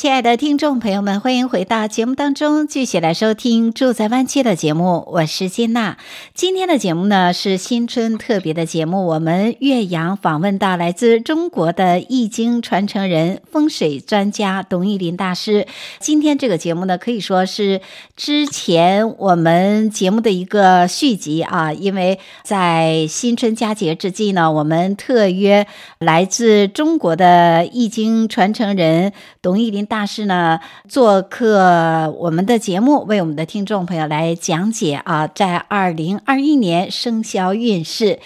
亲爱的听众朋友们，欢迎回到节目当中，继续来收听《住在湾区》的节目。我是金娜。今天的节目呢是新春特别的节目，我们岳阳访问到来自中国的易经传承人、风水专家董玉林大师。今天这个节目呢，可以说是之前我们节目的一个续集啊，因为在新春佳节之际呢，我们特约来自中国的易经传承人董玉林。大师呢，做客我们的节目，为我们的听众朋友来讲解啊，在二零二一年生肖运势。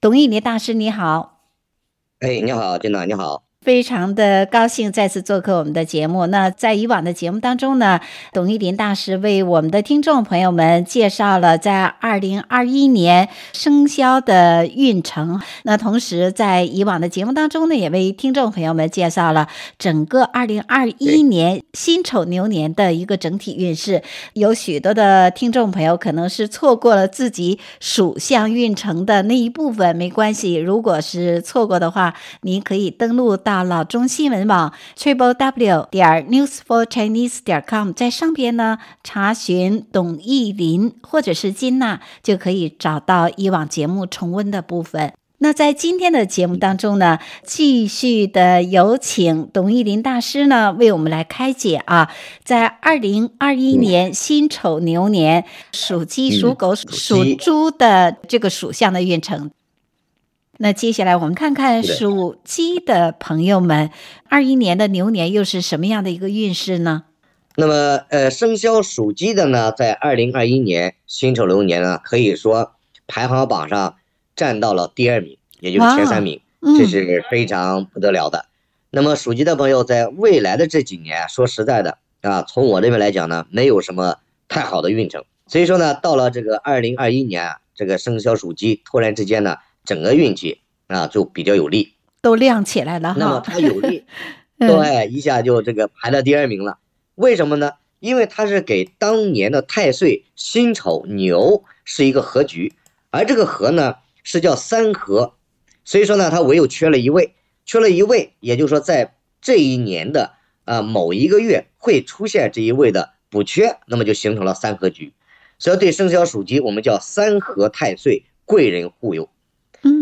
董玉林大师，你好。哎，你好，金娜，你好。非常的高兴再次做客我们的节目。那在以往的节目当中呢，董玉林大师为我们的听众朋友们介绍了在二零二一年生肖的运程。那同时在以往的节目当中呢，也为听众朋友们介绍了整个二零二一年辛丑牛年的一个整体运势。有许多的听众朋友可能是错过了自己属相运程的那一部分，没关系。如果是错过的话，您可以登录到。老中新闻网 triple w 点 news for chinese 点 com，在上边呢查询董奕霖或者是金娜，就可以找到以往节目重温的部分。那在今天的节目当中呢，继续的有请董奕霖大师呢为我们来开解啊，在二零二一年辛丑牛年属鸡、属狗、属猪的这个属相的运程。那接下来我们看看属鸡的朋友们，二一年的牛年又是什么样的一个运势呢？那么，呃，生肖属鸡的呢，在二零二一年辛丑牛年呢，可以说排行榜上占到了第二名，也就是前三名，这是非常不得了的。那么属鸡的朋友，在未来的这几年，说实在的啊，从我这边来讲呢，没有什么太好的运程。所以说呢，到了这个二零二一年啊，这个生肖属鸡突然之间呢。整个运气啊就比较有利，都亮起来了。那么它有利，对，一下就这个排到第二名了。为什么呢？因为它是给当年的太岁辛丑牛是一个合局，而这个合呢是叫三合，所以说呢它唯有缺了一位，缺了一位，也就是说在这一年的啊某一个月会出现这一位的补缺，那么就形成了三合局。所以对生肖属鸡，我们叫三合太岁，贵人护佑。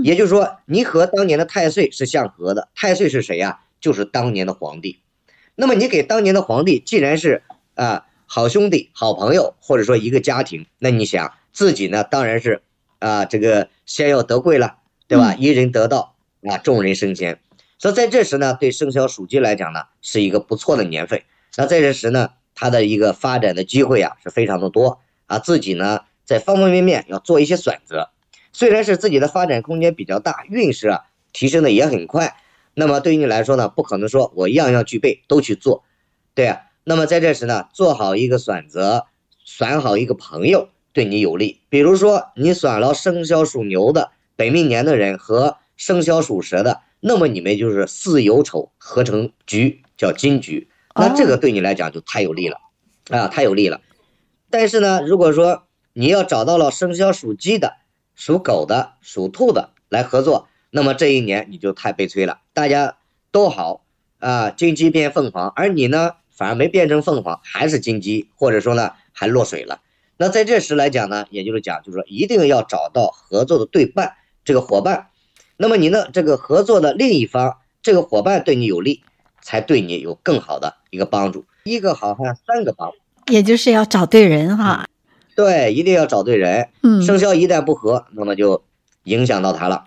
也就是说，你和当年的太岁是相合的。太岁是谁呀？就是当年的皇帝。那么你给当年的皇帝，既然是啊好兄弟、好朋友，或者说一个家庭，那你想自己呢，当然是啊这个先要得贵了，对吧？一人得道啊，众人升仙。所以在这时呢，对生肖属鸡来讲呢，是一个不错的年份。那在这时呢，他的一个发展的机会啊，是非常的多啊。自己呢，在方方面面要做一些选择。虽然是自己的发展空间比较大，运势啊提升的也很快，那么对于你来说呢，不可能说我样样具备都去做，对啊。那么在这时呢，做好一个选择，选好一个朋友对你有利。比如说你选了生肖属牛的本命年的人和生肖属蛇的，那么你们就是巳酉丑合成局，叫金局，那这个对你来讲就太有利了啊，太有利了。但是呢，如果说你要找到了生肖属鸡的，属狗的、属兔的来合作，那么这一年你就太悲催了。大家都好啊，金鸡变凤凰，而你呢，反而没变成凤凰，还是金鸡，或者说呢，还落水了。那在这时来讲呢，也就是讲，就是说一定要找到合作的对伴，这个伙伴。那么你呢，这个合作的另一方，这个伙伴对你有利，才对你有更好的一个帮助。一个好汉三个帮，也就是要找对人哈。对，一定要找对人。嗯，生肖一旦不合，那么就影响到他了，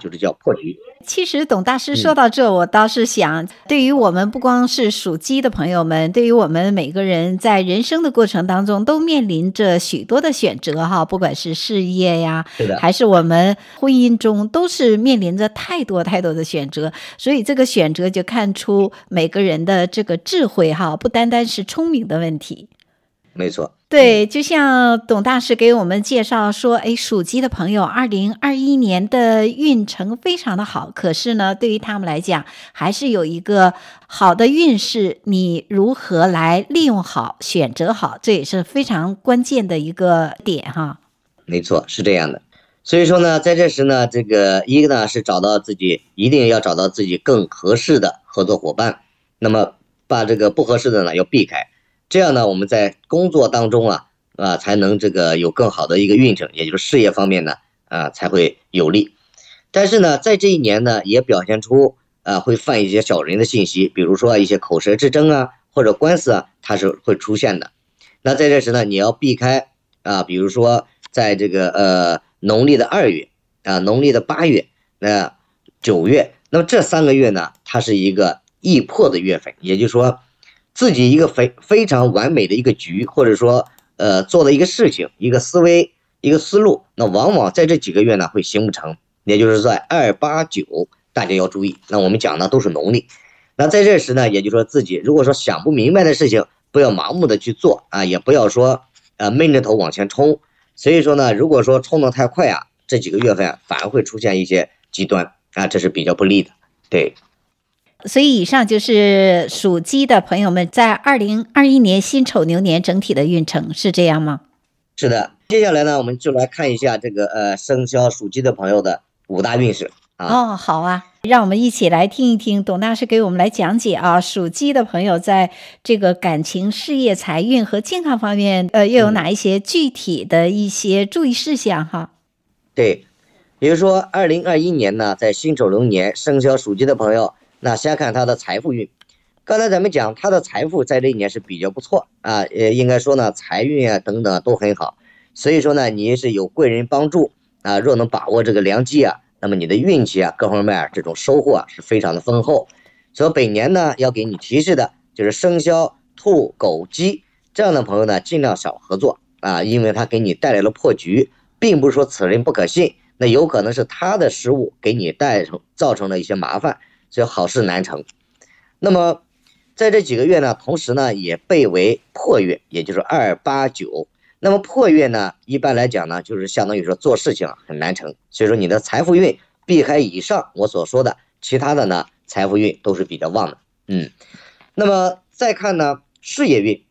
就是叫破局。其实董大师说到这，我倒是想，对于我们不光是属鸡的朋友们，对于我们每个人在人生的过程当中，都面临着许多的选择哈，不管是事业呀，还是我们婚姻中，都是面临着太多太多的选择。所以这个选择就看出每个人的这个智慧哈，不单单是聪明的问题。没错，对，就像董大师给我们介绍说，哎，属鸡的朋友，二零二一年的运程非常的好。可是呢，对于他们来讲，还是有一个好的运势，你如何来利用好、选择好，这也是非常关键的一个点哈。没错，是这样的。所以说呢，在这时呢，这个一个呢是找到自己，一定要找到自己更合适的合作伙伴，那么把这个不合适的呢要避开。这样呢，我们在工作当中啊啊，才能这个有更好的一个运程，也就是事业方面呢啊才会有利。但是呢，在这一年呢，也表现出啊会犯一些小人的信息，比如说一些口舌之争啊，或者官司啊，它是会出现的。那在这时呢，你要避开啊，比如说在这个呃农历的二月啊，农历的八月，那九月，那么这三个月呢，它是一个易破的月份，也就是说。自己一个非非常完美的一个局，或者说，呃，做的一个事情，一个思维，一个思路，那往往在这几个月呢会行不成。也就是说，二八九大家要注意。那我们讲的都是农历。那在这时呢，也就是说自己如果说想不明白的事情，不要盲目的去做啊，也不要说呃闷着头往前冲。所以说呢，如果说冲得太快啊，这几个月份反而会出现一些极端啊，这是比较不利的。对。所以，以上就是属鸡的朋友们在二零二一年辛丑牛年整体的运程，是这样吗？是的。接下来呢，我们就来看一下这个呃生肖属鸡的朋友的五大运势啊。哦，好啊，让我们一起来听一听董大师给我们来讲解啊，属鸡的朋友在这个感情、事业、财运和健康方面，呃，又有哪一些具体的一些注意事项哈？对，比如说二零二一年呢，在辛丑龙年生肖属鸡的朋友。那先看他的财富运，刚才咱们讲他的财富在这一年是比较不错啊，呃，应该说呢财运啊等等都很好，所以说呢你是有贵人帮助啊，若能把握这个良机啊，那么你的运气啊各方面这种收获啊是非常的丰厚。所以本年呢要给你提示的就是生肖兔、狗、鸡这样的朋友呢尽量少合作啊，因为他给你带来了破局，并不是说此人不可信，那有可能是他的失误给你带成造成了一些麻烦。就好事难成，那么在这几个月呢，同时呢也被为破月，也就是二八九。那么破月呢，一般来讲呢，就是相当于说做事情很难成。所以说你的财富运避开以上我所说的，其他的呢财富运都是比较旺的。嗯，那么再看呢事业运，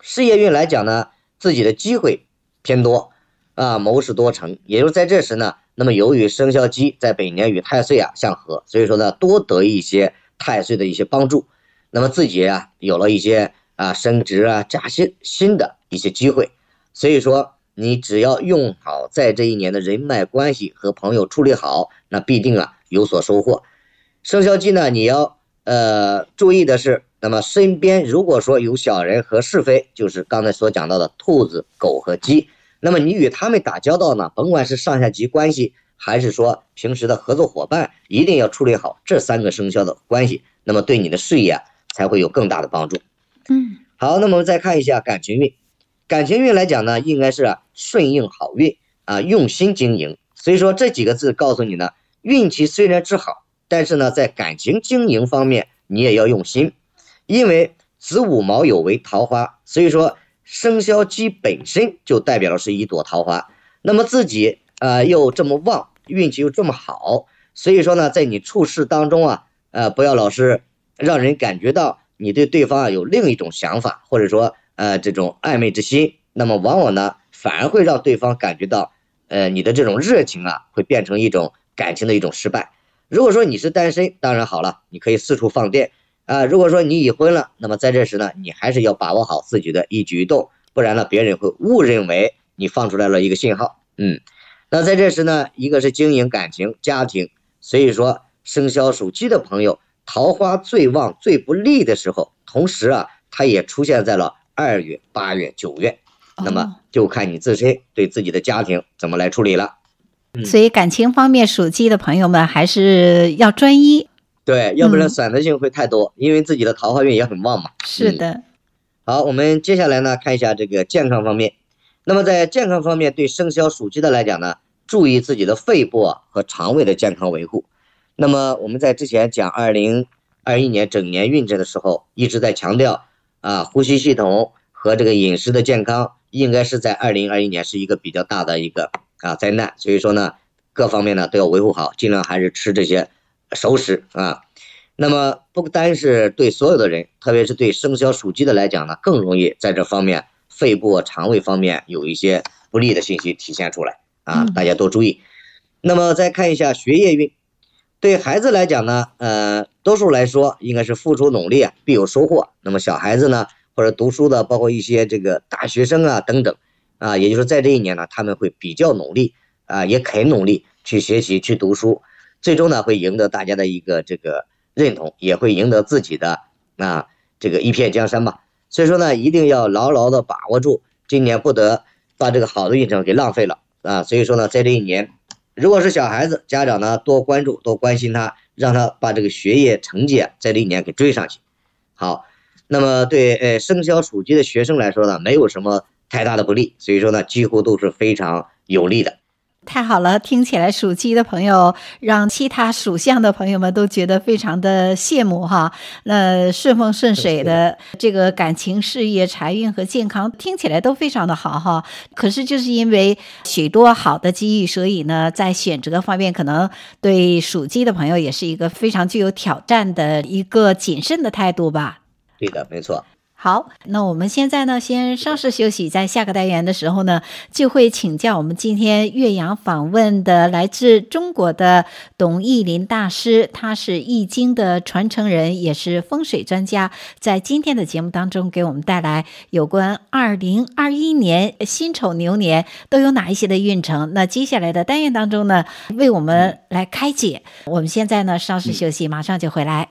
事业运来讲呢，自己的机会偏多啊，谋事多成，也就是在这时呢。那么由于生肖鸡在本年与太岁啊相合，所以说呢多得一些太岁的一些帮助，那么自己啊有了一些啊升职啊加薪新的一些机会，所以说你只要用好在这一年的人脉关系和朋友处理好，那必定啊有所收获。生肖鸡呢你要呃注意的是，那么身边如果说有小人和是非，就是刚才所讲到的兔子、狗和鸡。那么你与他们打交道呢，甭管是上下级关系，还是说平时的合作伙伴，一定要处理好这三个生肖的关系，那么对你的事业才会有更大的帮助。嗯，好，那么我们再看一下感情运，感情运来讲呢，应该是顺应好运啊，用心经营。所以说这几个字告诉你呢，运气虽然之好，但是呢，在感情经营方面你也要用心，因为子午卯酉为桃花，所以说。生肖鸡本身就代表的是一朵桃花，那么自己呃又这么旺，运气又这么好，所以说呢，在你处事当中啊，呃不要老是让人感觉到你对对方啊有另一种想法，或者说呃这种暧昧之心，那么往往呢反而会让对方感觉到呃你的这种热情啊会变成一种感情的一种失败。如果说你是单身，当然好了，你可以四处放电。啊，如果说你已婚了，那么在这时呢，你还是要把握好自己的一举一动，不然呢，别人会误认为你放出来了一个信号。嗯，那在这时呢，一个是经营感情、家庭，所以说生肖属鸡的朋友，桃花最旺、最不利的时候，同时啊，它也出现在了二月、八月、九月，那么就看你自身对自己的家庭怎么来处理了。嗯，所以感情方面，属鸡的朋友们还是要专一。对，要不然选择性会太多，嗯，因为自己的桃花运也很旺嘛。是的。嗯。好，我们接下来呢，看一下这个健康方面。那么在健康方面，对生肖属鸡的来讲呢，注意自己的肺部啊和肠胃的健康维护。那么我们在之前讲二零二一年整年运势的时候，一直在强调啊，呼吸系统和这个饮食的健康，应该是在二零二一年是一个比较大的一个啊灾难。所以说呢，各方面呢都要维护好，尽量还是吃这些熟食啊。那么不单是对所有的人，特别是对生肖属鸡的来讲呢，更容易在这方面肺部、肠胃方面有一些不利的信息体现出来啊，大家多注意。那么再看一下学业运，对孩子来讲呢，呃，多数来说应该是付出努力啊，必有收获。那么小孩子呢，或者读书的，包括一些这个大学生啊等等啊，也就是在这一年呢，他们会比较努力啊，也肯努力去学习、去读书，最终呢会赢得大家的一个这个。认同也会赢得自己的啊这个一片江山吧，所以说呢，一定要牢牢的把握住，今年不得把这个好的运程给浪费了啊！所以说呢，在这一年，如果是小孩子，家长呢多关注、多关心他，让他把这个学业成绩啊在这一年给追上去。好，那么对呃生肖属鸡的学生来说呢，没有什么太大的不利，所以说呢，几乎都是非常有利的。太好了，听起来属鸡的朋友让其他属相的朋友们都觉得非常的羡慕哈。那顺风顺水的这个感情、事业、财运和健康听起来都非常的好哈。可是就是因为许多好的机遇，所以呢，在选择方面可能对属鸡的朋友也是一个非常具有挑战的一个谨慎的态度吧。对的，没错。好，那我们现在呢，先稍事休息，在下个单元的时候呢，就会请教我们今天岳阳访问的来自中国的董奕林大师，他是易经的传承人，也是风水专家，在今天的节目当中给我们带来有关二零二一年辛丑牛年都有哪一些的运程。那接下来的单元当中呢，为我们来开解。我们现在呢，稍事休息，马上就回来。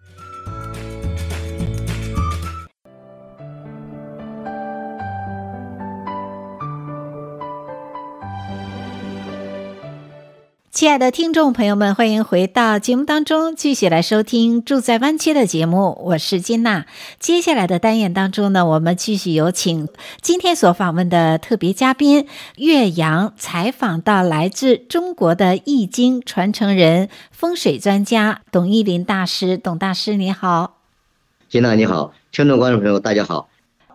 亲爱的听众朋友们，欢迎回到节目当中，继续来收听《住在湾区》的节目。我是金娜。接下来的单元当中呢，我们继续有请今天所访问的特别嘉宾岳阳，采访到来自中国的易经传承人、风水专家董奕霖大师。董大师，你好。金娜，你好，听众观众朋友，大家好。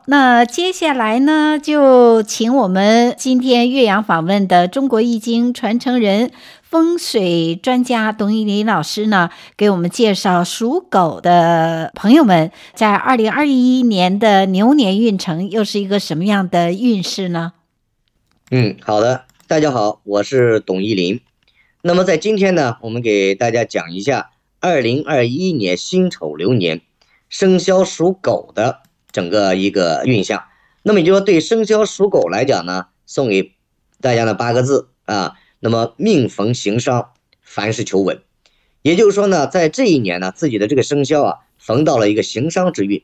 那接下来呢，就请我们今天岳阳访问的中国易经传承人。风水专家董奕霖老师呢，给我们介绍属狗的朋友们在二零二一年的牛年运程又是一个什么样的运势呢？嗯，好的，大家好，我是董奕霖。那么在今天呢，我们给大家讲一下二零二一年辛丑流年生肖属狗的整个一个运象。那么也就是说，对生肖属狗来讲呢，送给大家的八个字啊。那么命逢行商，凡事求稳，也就是说呢，在这一年呢，自己的这个生肖啊，逢到了一个行商之运。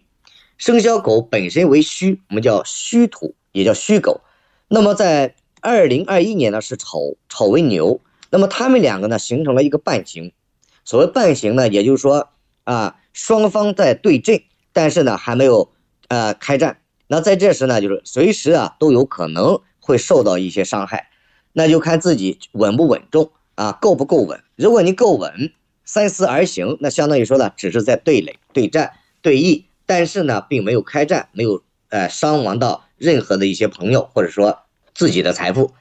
生肖狗本身为戌，我们叫戌土，也叫戌狗。那么在二零二一年呢，是丑，丑为牛。那么他们两个呢，形成了一个半形。所谓半形呢，也就是说啊，双方在对阵，但是呢，还没有呃开战。那在这时呢，就是随时啊，都有可能会受到一些伤害。那就看自己稳不稳重啊，够不够稳。如果你够稳，三思而行，那相当于说呢，只是在对垒、对战、对弈，但是呢，并没有开战，没有呃伤亡到任何的一些朋友或者说自己的财富。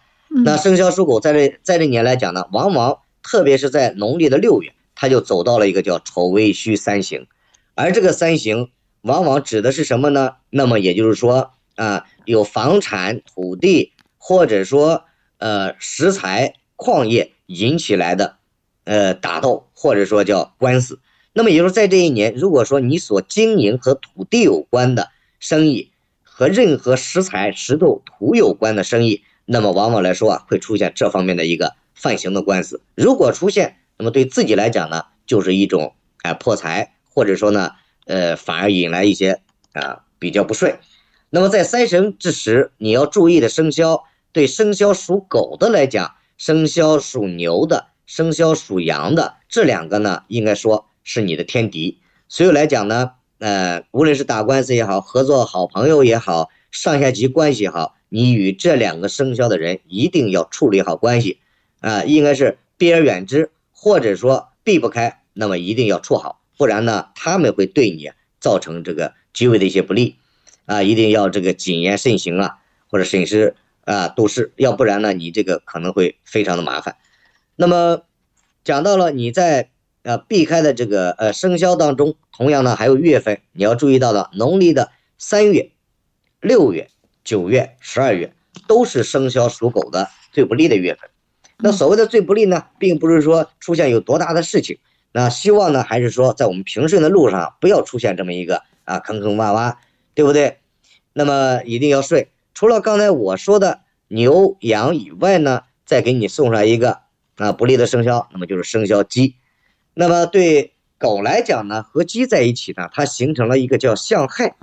那生肖属狗在这在这年来讲呢，往往特别是在农历的六月，它就走到了一个叫丑未戌三行，而这个三刑往往指的是什么呢？那么也就是说啊，有房产、土地，或者说。呃，石材、矿业引起来的，呃，打斗或者说叫官司。那么也就是在这一年，如果说你所经营和土地有关的生意，和任何石材、石头、土有关的生意，那么往往来说啊，会出现这方面的一个犯刑的官司。如果出现，那么对自己来讲呢，就是一种哎、破财，或者说呢，呃，反而引来一些啊、比较不顺。那么在三神之时，你要注意的生肖。对生肖属狗的来讲，生肖属牛的、生肖属羊的这两个呢，应该说是你的天敌。所以来讲呢，呃，无论是打官司也好，合作好朋友也好，上下级关系也好，你与这两个生肖的人一定要处理好关系啊、应该是避而远之，或者说避不开，那么一定要处好，不然呢，他们会对你造成这个极为的一些不利啊，一定要这个谨言慎行啊，或者审时。啊，都是，要不然呢，你这个可能会非常的麻烦。那么讲到了你在呃避开的这个呃生肖当中，同样呢还有月份，你要注意到的，农历的三月、六月、九月、十二月都是生肖属狗的最不利的月份。那所谓的最不利呢，并不是说出现有多大的事情，那希望呢还是说在我们平顺的路上不要出现这么一个啊坑坑洼洼，对不对？那么一定要顺。除了刚才我说的牛羊以外呢，再给你送上一个啊不利的生肖，那么就是生肖鸡。那么对狗来讲呢，和鸡在一起呢，它形成了一个叫相害，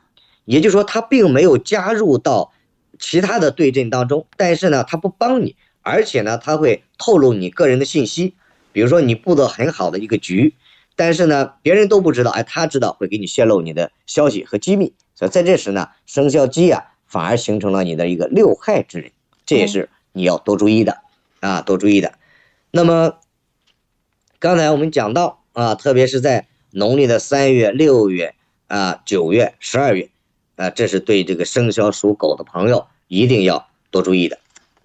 也就是说它并没有加入到其他的对阵当中，但是呢，它不帮你，而且呢，它会透露你个人的信息，比如说你布的很好的一个局，但是呢，别人都不知道，哎，他知道会给你泄露你的消息和机密，所以在这时呢，生肖鸡啊。反而形成了你的一个六害之人，这也是你要多注意的啊，多注意的。那么刚才我们讲到啊，特别是在农历的三月、六月啊、九月、十二月啊，这是对这个生肖属狗的朋友一定要多注意的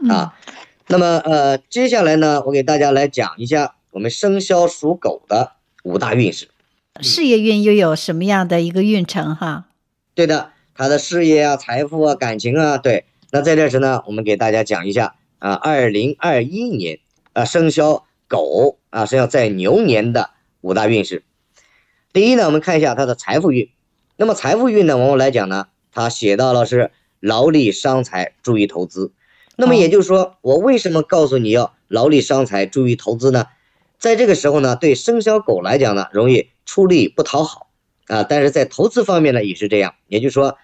啊。那么呃，接下来呢，我给大家来讲一下我们生肖属狗的五大运势，事业运又有什么样的一个运程哈？对的。他的事业啊、财富啊、感情啊，对。那在这时呢，我们给大家讲一下啊，二零二一年啊，生肖狗啊，是要在牛年的五大运势。第一呢，我们看一下他的财富运。那么财富运呢，往往来讲呢，他写到了是劳力伤财，注意投资。那么也就是说，我为什么告诉你要劳力伤财，注意投资呢？在这个时候呢，对生肖狗来讲呢，容易出力不讨好。啊，但是在投资方面呢，也是这样，也就是说，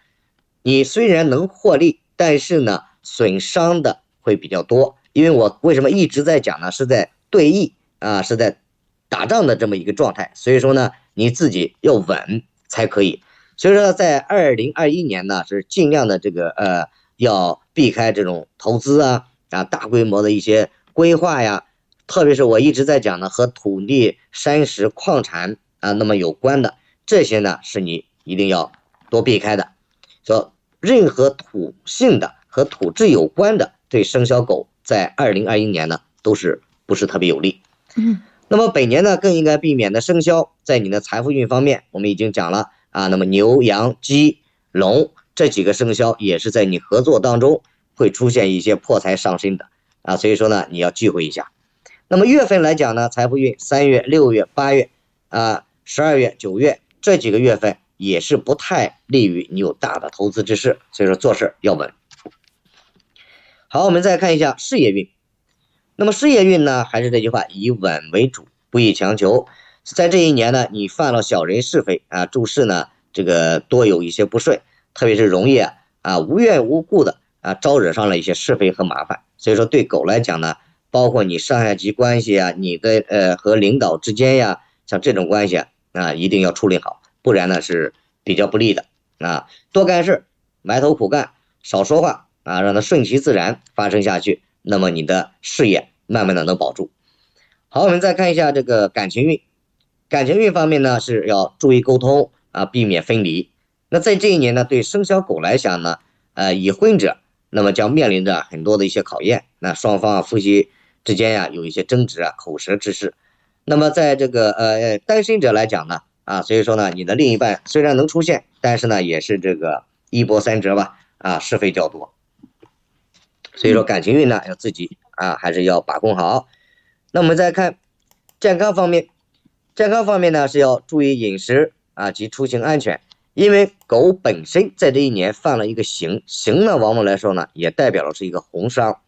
你虽然能获利，但是呢，损伤的会比较多。因为我为什么一直在讲呢？是在对弈啊，是在打仗的这么一个状态，所以说呢，你自己要稳才可以。所以说，在二零二一年呢，是尽量的这个呃，要避开这种投资啊啊，大规模的一些规划呀，特别是我一直在讲的和土地、山石、矿产啊那么有关的。这些呢是你一定要多避开的，说任何土性的和土质有关的，对生肖狗在二零二一年呢都是不是特别有利。嗯，那么本年呢更应该避免的生肖，在你的财富运方面，我们已经讲了啊。那么牛羊鸡龙这几个生肖也是在你合作当中会出现一些破财伤身的啊，所以说呢你要忌讳一下。那么月份来讲呢，财富运三月、六月、八月啊、十二月、九月。这几个月份也是不太利于你有大的投资之事，所以说做事要稳。好，我们再看一下事业运。那么事业运呢，还是这句话，以稳为主，不宜强求。在这一年呢，你犯了小人是非啊，诸事呢，这个多有一些不顺，特别是容易啊无缘无故的啊招惹上了一些是非和麻烦。所以说对狗来讲呢，包括你上下级关系啊，你的呃和领导之间呀，像这种关系啊。啊，一定要处理好，不然呢是比较不利的啊。多干事，埋头苦干，少说话啊，让它顺其自然发生下去，那么你的事业慢慢的能保住。好，我们再看一下这个感情运，感情运方面呢是要注意沟通啊，避免分离。那在这一年呢，对生肖狗来讲呢，呃，已婚者那么将面临着很多的一些考验，那双方啊夫妻之间呀有一些争执啊，口舌之事。那么在这个呃单身者来讲呢，啊，所以说呢，你的另一半虽然能出现，但是呢，也是这个一波三折吧，啊，是非较多。所以说感情运呢，要自己啊，还是要把控好。那我们再看健康方面，健康方面呢是要注意饮食啊及出行安全，因为狗本身在这一年犯了一个刑，刑呢往往来说呢也代表了是一个红伤，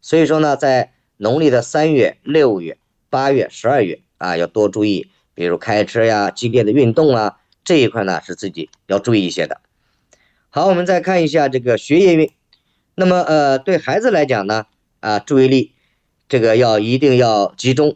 所以说呢，在农历的三月、六月、八月、十二月。啊，要多注意，比如开车呀、激烈的运动啊，这一块呢是自己要注意一些的。好，我们再看一下这个学业运。那么呃，对孩子来讲呢，啊，注意力这个要一定要集中。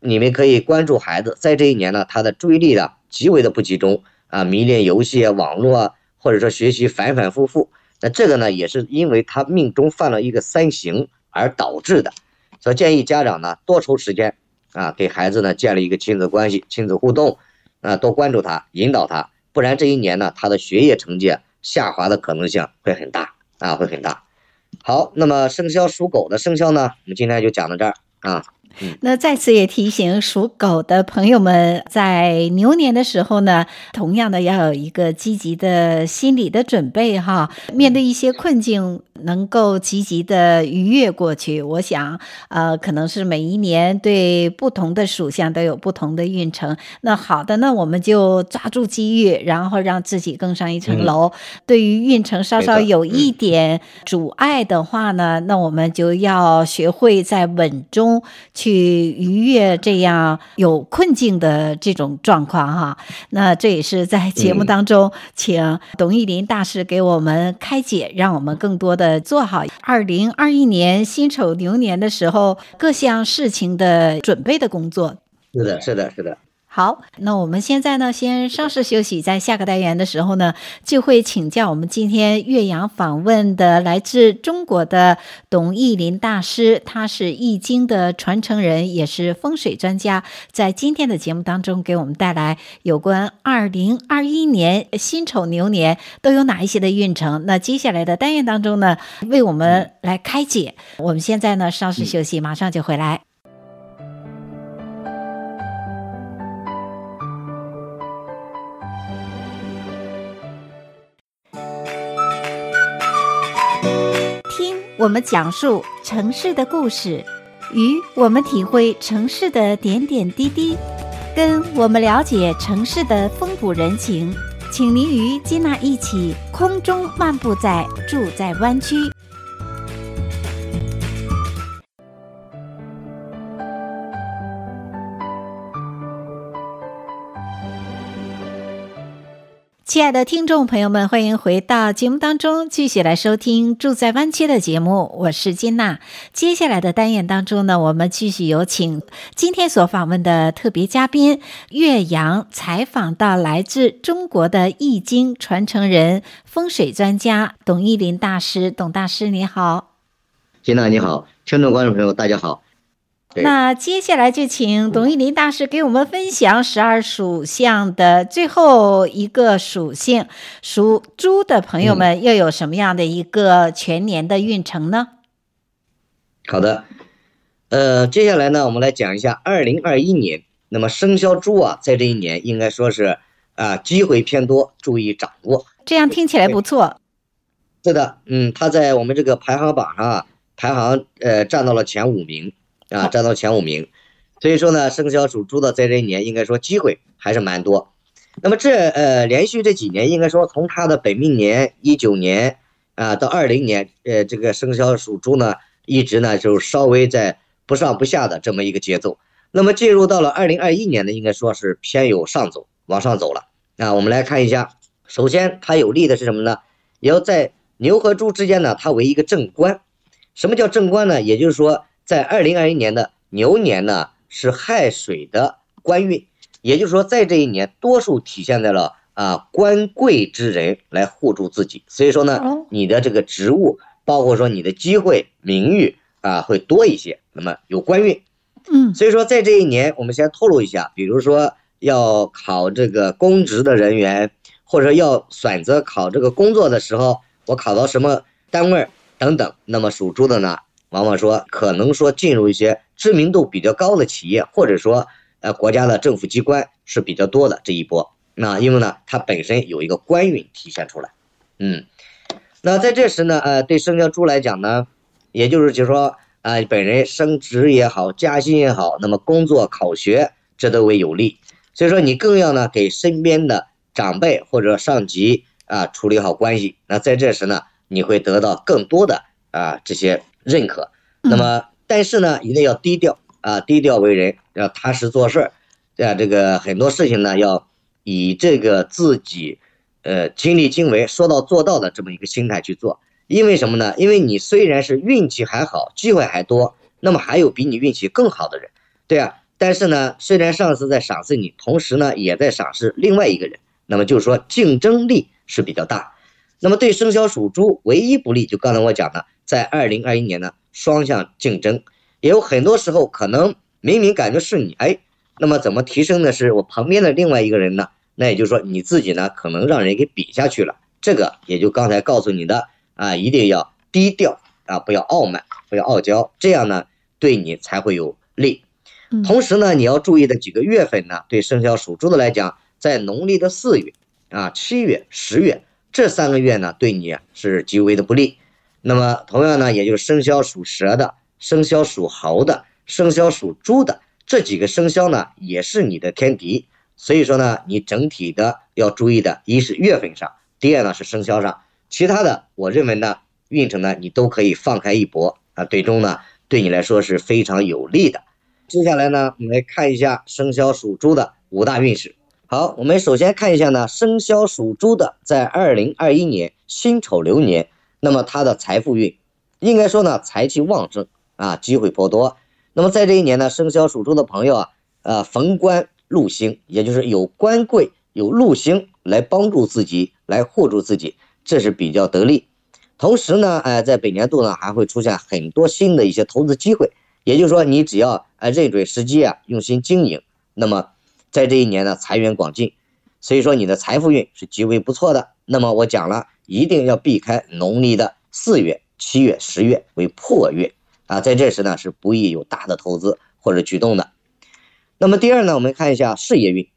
你们可以关注孩子，在这一年呢，他的注意力呢极为的不集中啊，迷恋游戏啊、网络啊，或者说学习反反复复。那这个呢，也是因为他命中犯了一个三刑而导致的。所以建议家长呢多抽时间啊，给孩子呢建立一个亲子关系、亲子互动啊，多关注他、引导他，不然这一年呢，他的学业成绩下滑的可能性会很大啊，会很大。好，那么生肖属狗的生肖呢，我们今天就讲到这儿啊。那再次也提醒属狗的朋友们，在牛年的时候呢，同样的要有一个积极的心理的准备哈，面对一些困境，能够积极的逾越过去。我想，呃，可能是每一年对不同的属相都有不同的运程。那好的，那我们就抓住机遇，然后让自己更上一层楼。嗯、对于运程稍稍有一点阻碍的话呢，嗯、那我们就要学会在稳中。去逾越这样有困境的这种状况哈，那这也是在节目当中，请董玉林大师给我们开解，让我们更多的做好二零二一年辛丑牛年的时候各项事情的准备的工作。是的，是的，是的。好，那我们现在呢，先稍事休息，在下个单元的时候呢，就会请教我们今天岳阳访问的来自中国的董奕林大师，他是易经的传承人，也是风水专家，在今天的节目当中给我们带来有关二零二一年辛丑牛年都有哪一些的运程。那接下来的单元当中呢，为我们来开解。我们现在呢，稍事休息，马上就回来。我们讲述城市的故事，与我们体会城市的点点滴滴，跟我们了解城市的风土人情，请您与金娜一起空中漫步在住在湾区。亲爱的听众朋友们，欢迎回到节目当中，继续来收听《住在湾区》的节目。我是金娜。接下来的单元当中呢，我们继续有请今天所访问的特别嘉宾岳阳，采访到来自中国的易经传承人、风水专家董奕霖大师。董大师你好，金娜你好，听众观众朋友大家好。那接下来就请董玉林大师给我们分享十二属相的最后一个属性，属猪的朋友们又有什么样的一个全年的运程呢？嗯、好的，呃，接下来呢，我们来讲一下二零二一年。那么生肖猪啊，在这一年应该说是啊、呃，机会偏多，注意掌握。这样听起来不错。是的，嗯，他在我们这个排行榜上啊，排行呃占到了前五名。啊，占到前五名，所以说呢，生肖属猪的在这一年应该说机会还是蛮多。那么这呃连续这几年，应该说从他的本命年一九年啊到二零年，呃这个生肖属猪呢一直呢就稍微在不上不下的这么一个节奏。那么进入到了二零二一年呢，应该说是偏有上走，往上走了。啊，我们来看一下，首先它有利的是什么呢？也要在牛和猪之间呢，它为一个正官。什么叫正官呢？也就是说。在二零二一年的牛年呢，是亥水的官运，也就是说，在这一年多数体现在了啊官贵之人来护住自己，所以说呢，你的这个职务，包括说你的机会、名誉啊会多一些。那么有官运，嗯，所以说在这一年，我们先透露一下，比如说要考这个公职的人员，或者要选择考这个工作的时候，我考到什么单位等等，那么属猪的呢？往往说可能说进入一些知名度比较高的企业，或者说呃国家的政府机关是比较多的这一波。那因为呢，它本身有一个官运体现出来，嗯，那在这时呢，呃，对生肖猪来讲呢，也就是就是说，呃，本人升职也好，加薪也好，那么工作考学这都为有利。所以说你更要呢给身边的长辈或者上级啊处理好关系。那在这时呢，你会得到更多的啊这些。认可，那么但是呢，一定要低调啊，低调为人，要踏实做事儿，啊，这个很多事情呢，要以这个自己，呃，亲力亲为、说到做到的这么一个心态去做。因为什么呢？因为你虽然是运气还好，机会还多，那么还有比你运气更好的人，对啊。但是呢，虽然上司在赏识你，同时呢也在赏识另外一个人，那么就是说竞争力是比较大。那么对生肖属猪唯一不利，就刚才我讲的，在二零二一年呢，双向竞争，也有很多时候可能明明感觉是你，哎，那么怎么提升的是我旁边的另外一个人呢？那也就是说你自己呢，可能让人给比下去了。这个也就刚才告诉你的啊，一定要低调啊，不要傲慢，不要傲娇，这样呢对你才会有利。同时呢，你要注意的几个月份呢，对生肖属猪的来讲，在农历的四月啊、七月、十月这三个月呢，对你是极为的不利。那么同样呢，也就是生肖属蛇的、生肖属猴的、生肖属猪的这几个生肖呢，也是你的天敌。所以说呢，你整体的要注意的，一是月份上，第二呢是生肖上，其他的我认为呢，运程呢你都可以放开一搏啊，最终呢对你来说是非常有利的。接下来呢，我们来看一下生肖属猪的五大运势。好，我们首先看一下呢，生肖属猪的在二零二一年辛丑流年，那么他的财富运，应该说呢财气旺盛啊，机会颇多。那么在这一年呢，生肖属猪的朋友啊，呃，逢官禄星，也就是有官贵有禄星来帮助自己，来护住自己，这是比较得力。同时呢，哎、在本年度呢还会出现很多新的一些投资机会。也就是说，你只要啊认准时机啊，用心经营，那么在这一年呢，财源广进，所以说你的财富运是极为不错的。那么我讲了，一定要避开农历的四月、七月、十月为破月啊，在这时呢是不宜有大的投资或者举动的。那么第二呢，我们看一下事业运，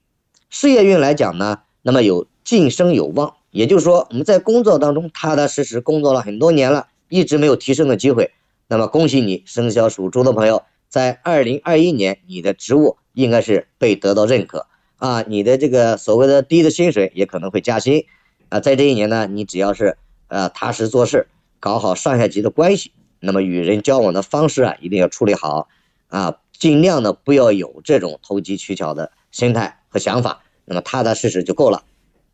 事业运来讲呢，那么有晋升有望，也就是说我们在工作当中踏踏实实工作了很多年了，一直没有提升的机会。那么恭喜你，生肖属猪的朋友，在二零二一年，你的职务应该是被得到认可啊，你的这个所谓的低的薪水也可能会加薪啊。在这一年呢，你只要是呃踏实做事，搞好上下级的关系，那么与人交往的方式啊，一定要处理好啊，尽量的不要有这种投机取巧的心态和想法，那么踏踏实实就够了，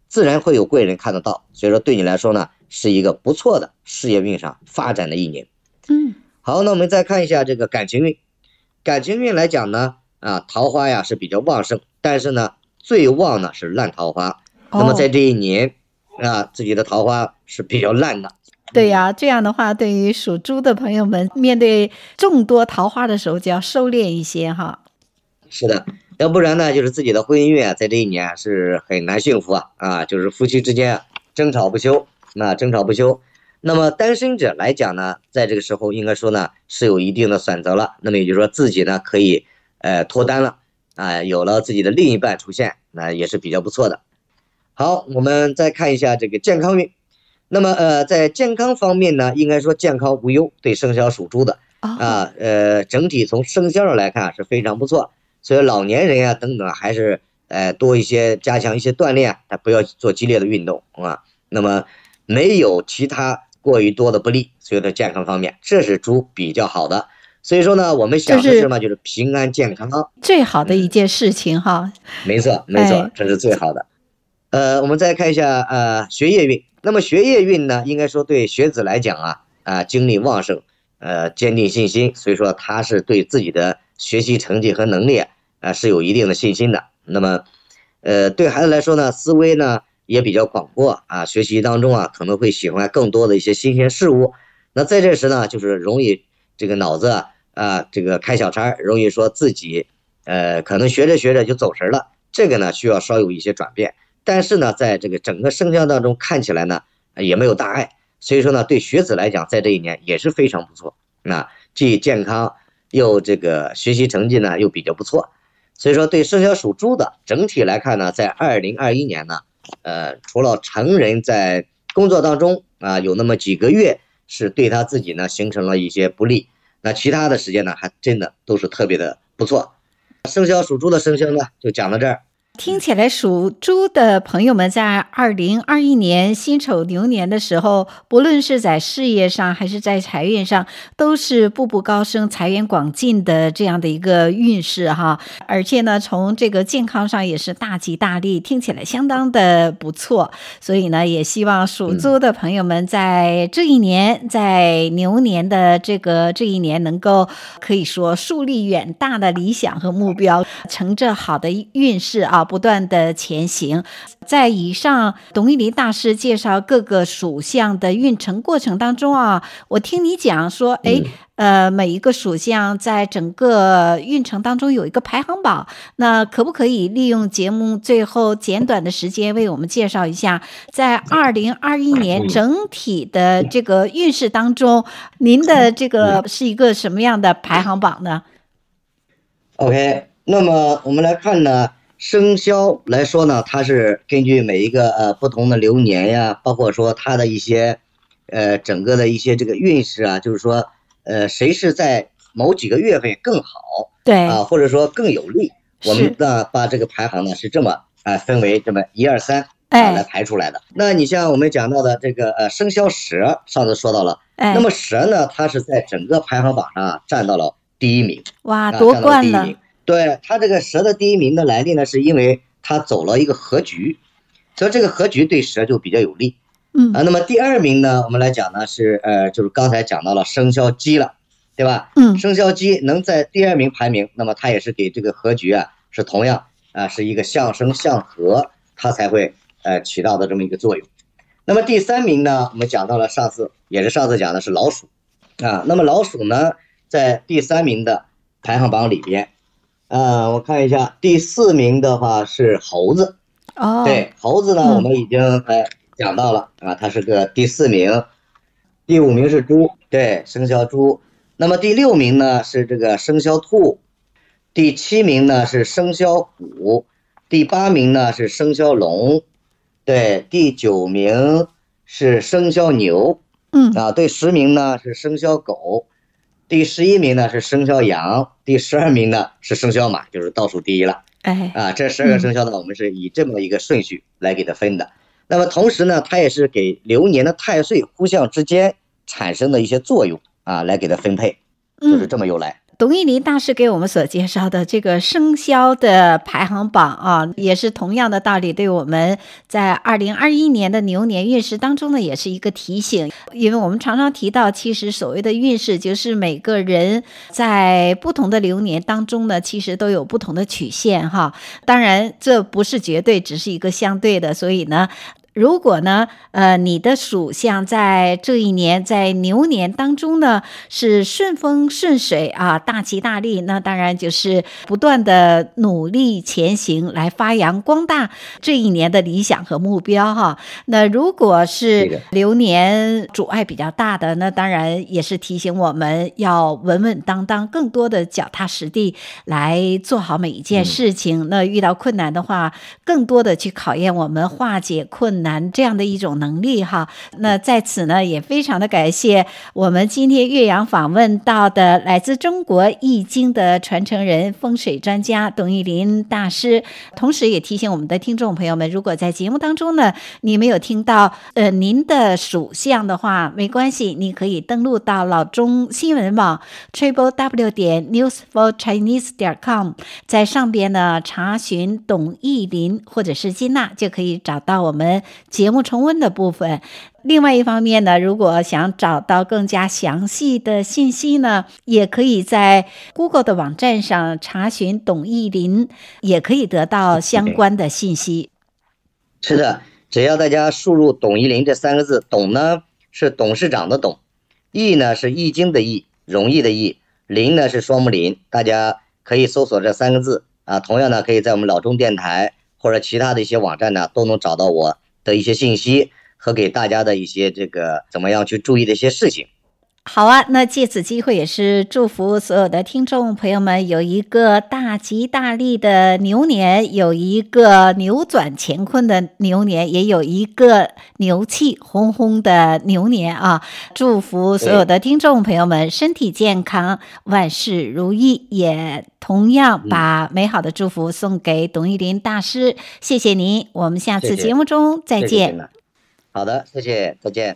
自然会有贵人看得到。所以说，对你来说呢，是一个不错的事业运上发展的一年。嗯。好，那我们再看一下这个感情运，感情运来讲呢，啊，桃花呀是比较旺盛，但是呢，最旺呢是烂桃花。哦、那么在这一年，啊，自己的桃花是比较烂的。对呀，这样的话，对于属猪的朋友们，面对众多桃花的时候，就要收敛一些哈。是的，要不然呢，就是自己的婚姻运啊，在这一年是很难幸福啊，啊，就是夫妻之间争吵不休，那争吵不休。那么单身者来讲呢，在这个时候应该说呢是有一定的选择了。那么也就是说自己呢可以呃脱单了啊，有了自己的另一半出现，那也是比较不错的。好，我们再看一下这个健康运。那么呃在健康方面呢，应该说健康无忧，对生肖属猪的啊呃整体从生肖上来看是非常不错。所以老年人啊等等还是呃多一些加强一些锻炼，他不要做激烈的运动啊。那么没有其他。过于多的不利，所以在健康方面，这是猪比较好的。所以说呢，我们想的是嘛，就是平安健康，最好的一件事情哈。没错，没错，这是最好的。呃，我们再看一下呃学业运。那么学业运呢，应该说对学子来讲啊啊精力旺盛，呃坚定信心，所以说他是对自己的学习成绩和能力啊是有一定的信心的。那么呃对孩子来说呢，思维呢。也比较广阔啊，学习当中啊可能会喜欢更多的一些新鲜事物。那在这时呢，就是容易这个脑子啊，啊这个开小差，容易说自己呃可能学着学着就走神了。这个呢需要稍有一些转变。但是呢，在这个整个生肖当中看起来呢也没有大碍。所以说呢，对学子来讲，在这一年也是非常不错。那既健康又这个学习成绩呢又比较不错。所以说对生肖属猪的整体来看呢，在二零二一年呢。呃，除了成人在工作当中啊，有那么几个月是对他自己呢形成了一些不利，那其他的时间呢，还真的都是特别的不错。生肖属猪的生肖呢，就讲到这儿。听起来属猪的朋友们在二零二一年辛丑牛年的时候，不论是在事业上还是在财运上，都是步步高升、财源广进的这样的一个运势哈。而且呢，从这个健康上也是大吉大利，听起来相当的不错。所以呢，也希望属猪的朋友们在这一年，在牛年的这个这一年，能够可以说树立远大的理想和目标，乘着好的运势啊。不断的前行，在以上董一林大师介绍各个属相的运程过程当中啊，我听你讲说，哎，呃，每一个属相在整个运程当中有一个排行榜，那可不可以利用节目最后简短的时间为我们介绍一下，在二零二一年整体的这个运势当中，您的这个是一个什么样的排行榜呢？OK，那么我们来看呢。生肖来说呢，它是根据每一个呃不同的流年呀，包括说它的一些，呃整个的一些这个运势啊，就是说，呃谁是在某几个月份更好，对。啊，或者说更有利，我们呢把这个排行呢是这么啊、呃、分为这么一二三啊来排出来的。那你像我们讲到的这个呃生肖蛇，上次说到了，那么蛇呢，它是在整个排行榜上啊占到了第一名，哇，夺冠了。对他这个蛇的第一名的来历呢，是因为他走了一个合局，所以这个合局对蛇就比较有利。嗯啊，那么第二名呢，我们来讲呢是呃，就是刚才讲到了生肖鸡了，对吧？嗯，生肖鸡能在第二名排名，那么它也是给这个合局啊是同样啊是一个相生相合，它才会呃起到的这么一个作用。那么第三名呢，我们讲到了上次也是上次讲的是老鼠啊，那么老鼠呢在第三名的排行榜里边。呃，我看一下，第四名的话是猴子。哦，对，猴子呢，我们已经呃讲到了啊，它是个第四名。第五名是猪，对，生肖猪。那么第六名呢是这个生肖兔。第七名呢是生肖虎。第八名呢是生肖龙。对，第九名是生肖牛。嗯，啊，对，十名呢是生肖狗。第十一名呢是生肖羊，第十二名呢是生肖马，就是倒数第一了。哎，啊，这十二个生肖呢，我们是以这么一个顺序来给它分的。那么同时呢，它也是给流年的太岁互相之间产生的一些作用啊，来给它分配，就是这么由来。董一林大师给我们所介绍的这个生肖的排行榜啊，也是同样的道理，对我们在二零二一年的牛年运势当中呢，也是一个提醒。因为我们常常提到，其实所谓的运势，就是每个人在不同的流年当中呢，其实都有不同的曲线哈。当然，这不是绝对，只是一个相对的，所以呢。如果呢，呃，你的属相在这一年在牛年当中呢是顺风顺水啊，大吉大利，那当然就是不断的努力前行，来发扬光大这一年的理想和目标哈。那如果是流年阻碍比较大的，那当然也是提醒我们要稳稳当当，更多的脚踏实地来做好每一件事情。那遇到困难的话，更多的去考验我们化解困难。难这样的一种能力哈，那在此呢也非常的感谢我们今天岳阳访问到的来自中国易经的传承人、风水专家董玉林大师，同时也提醒我们的听众朋友们，如果在节目当中呢你没有听到呃您的属相的话，没关系，你可以登录到老中新闻网 triple w 点 news for chinese 点 com，在上边呢查询董玉林或者是金娜，就可以找到我们。节目重温的部分。另外一方面呢，如果想找到更加详细的信息呢，也可以在 Google 的网站上查询董一林，也可以得到相关的信息。是的，只要大家输入“董一林”这三个字，“董”呢是董事长的“董”，“易”呢是易经的“易”，容易的“易”，“林”呢是双木林。大家可以搜索这三个字啊，同样呢，可以在我们老中电台或者其他的一些网站呢，都能找到我的一些信息和给大家的一些这个怎么样去注意的一些事情。好啊，那借此机会也是祝福所有的听众朋友们有一个大吉大利的牛年，有一个扭转乾坤的牛年，也有一个牛气哄哄的牛年啊！祝福所有的听众朋友们身体健康，万事如意，也同样把美好的祝福送给董玉林大师。谢谢您，我们下次节目中再见。好的，谢谢，再见。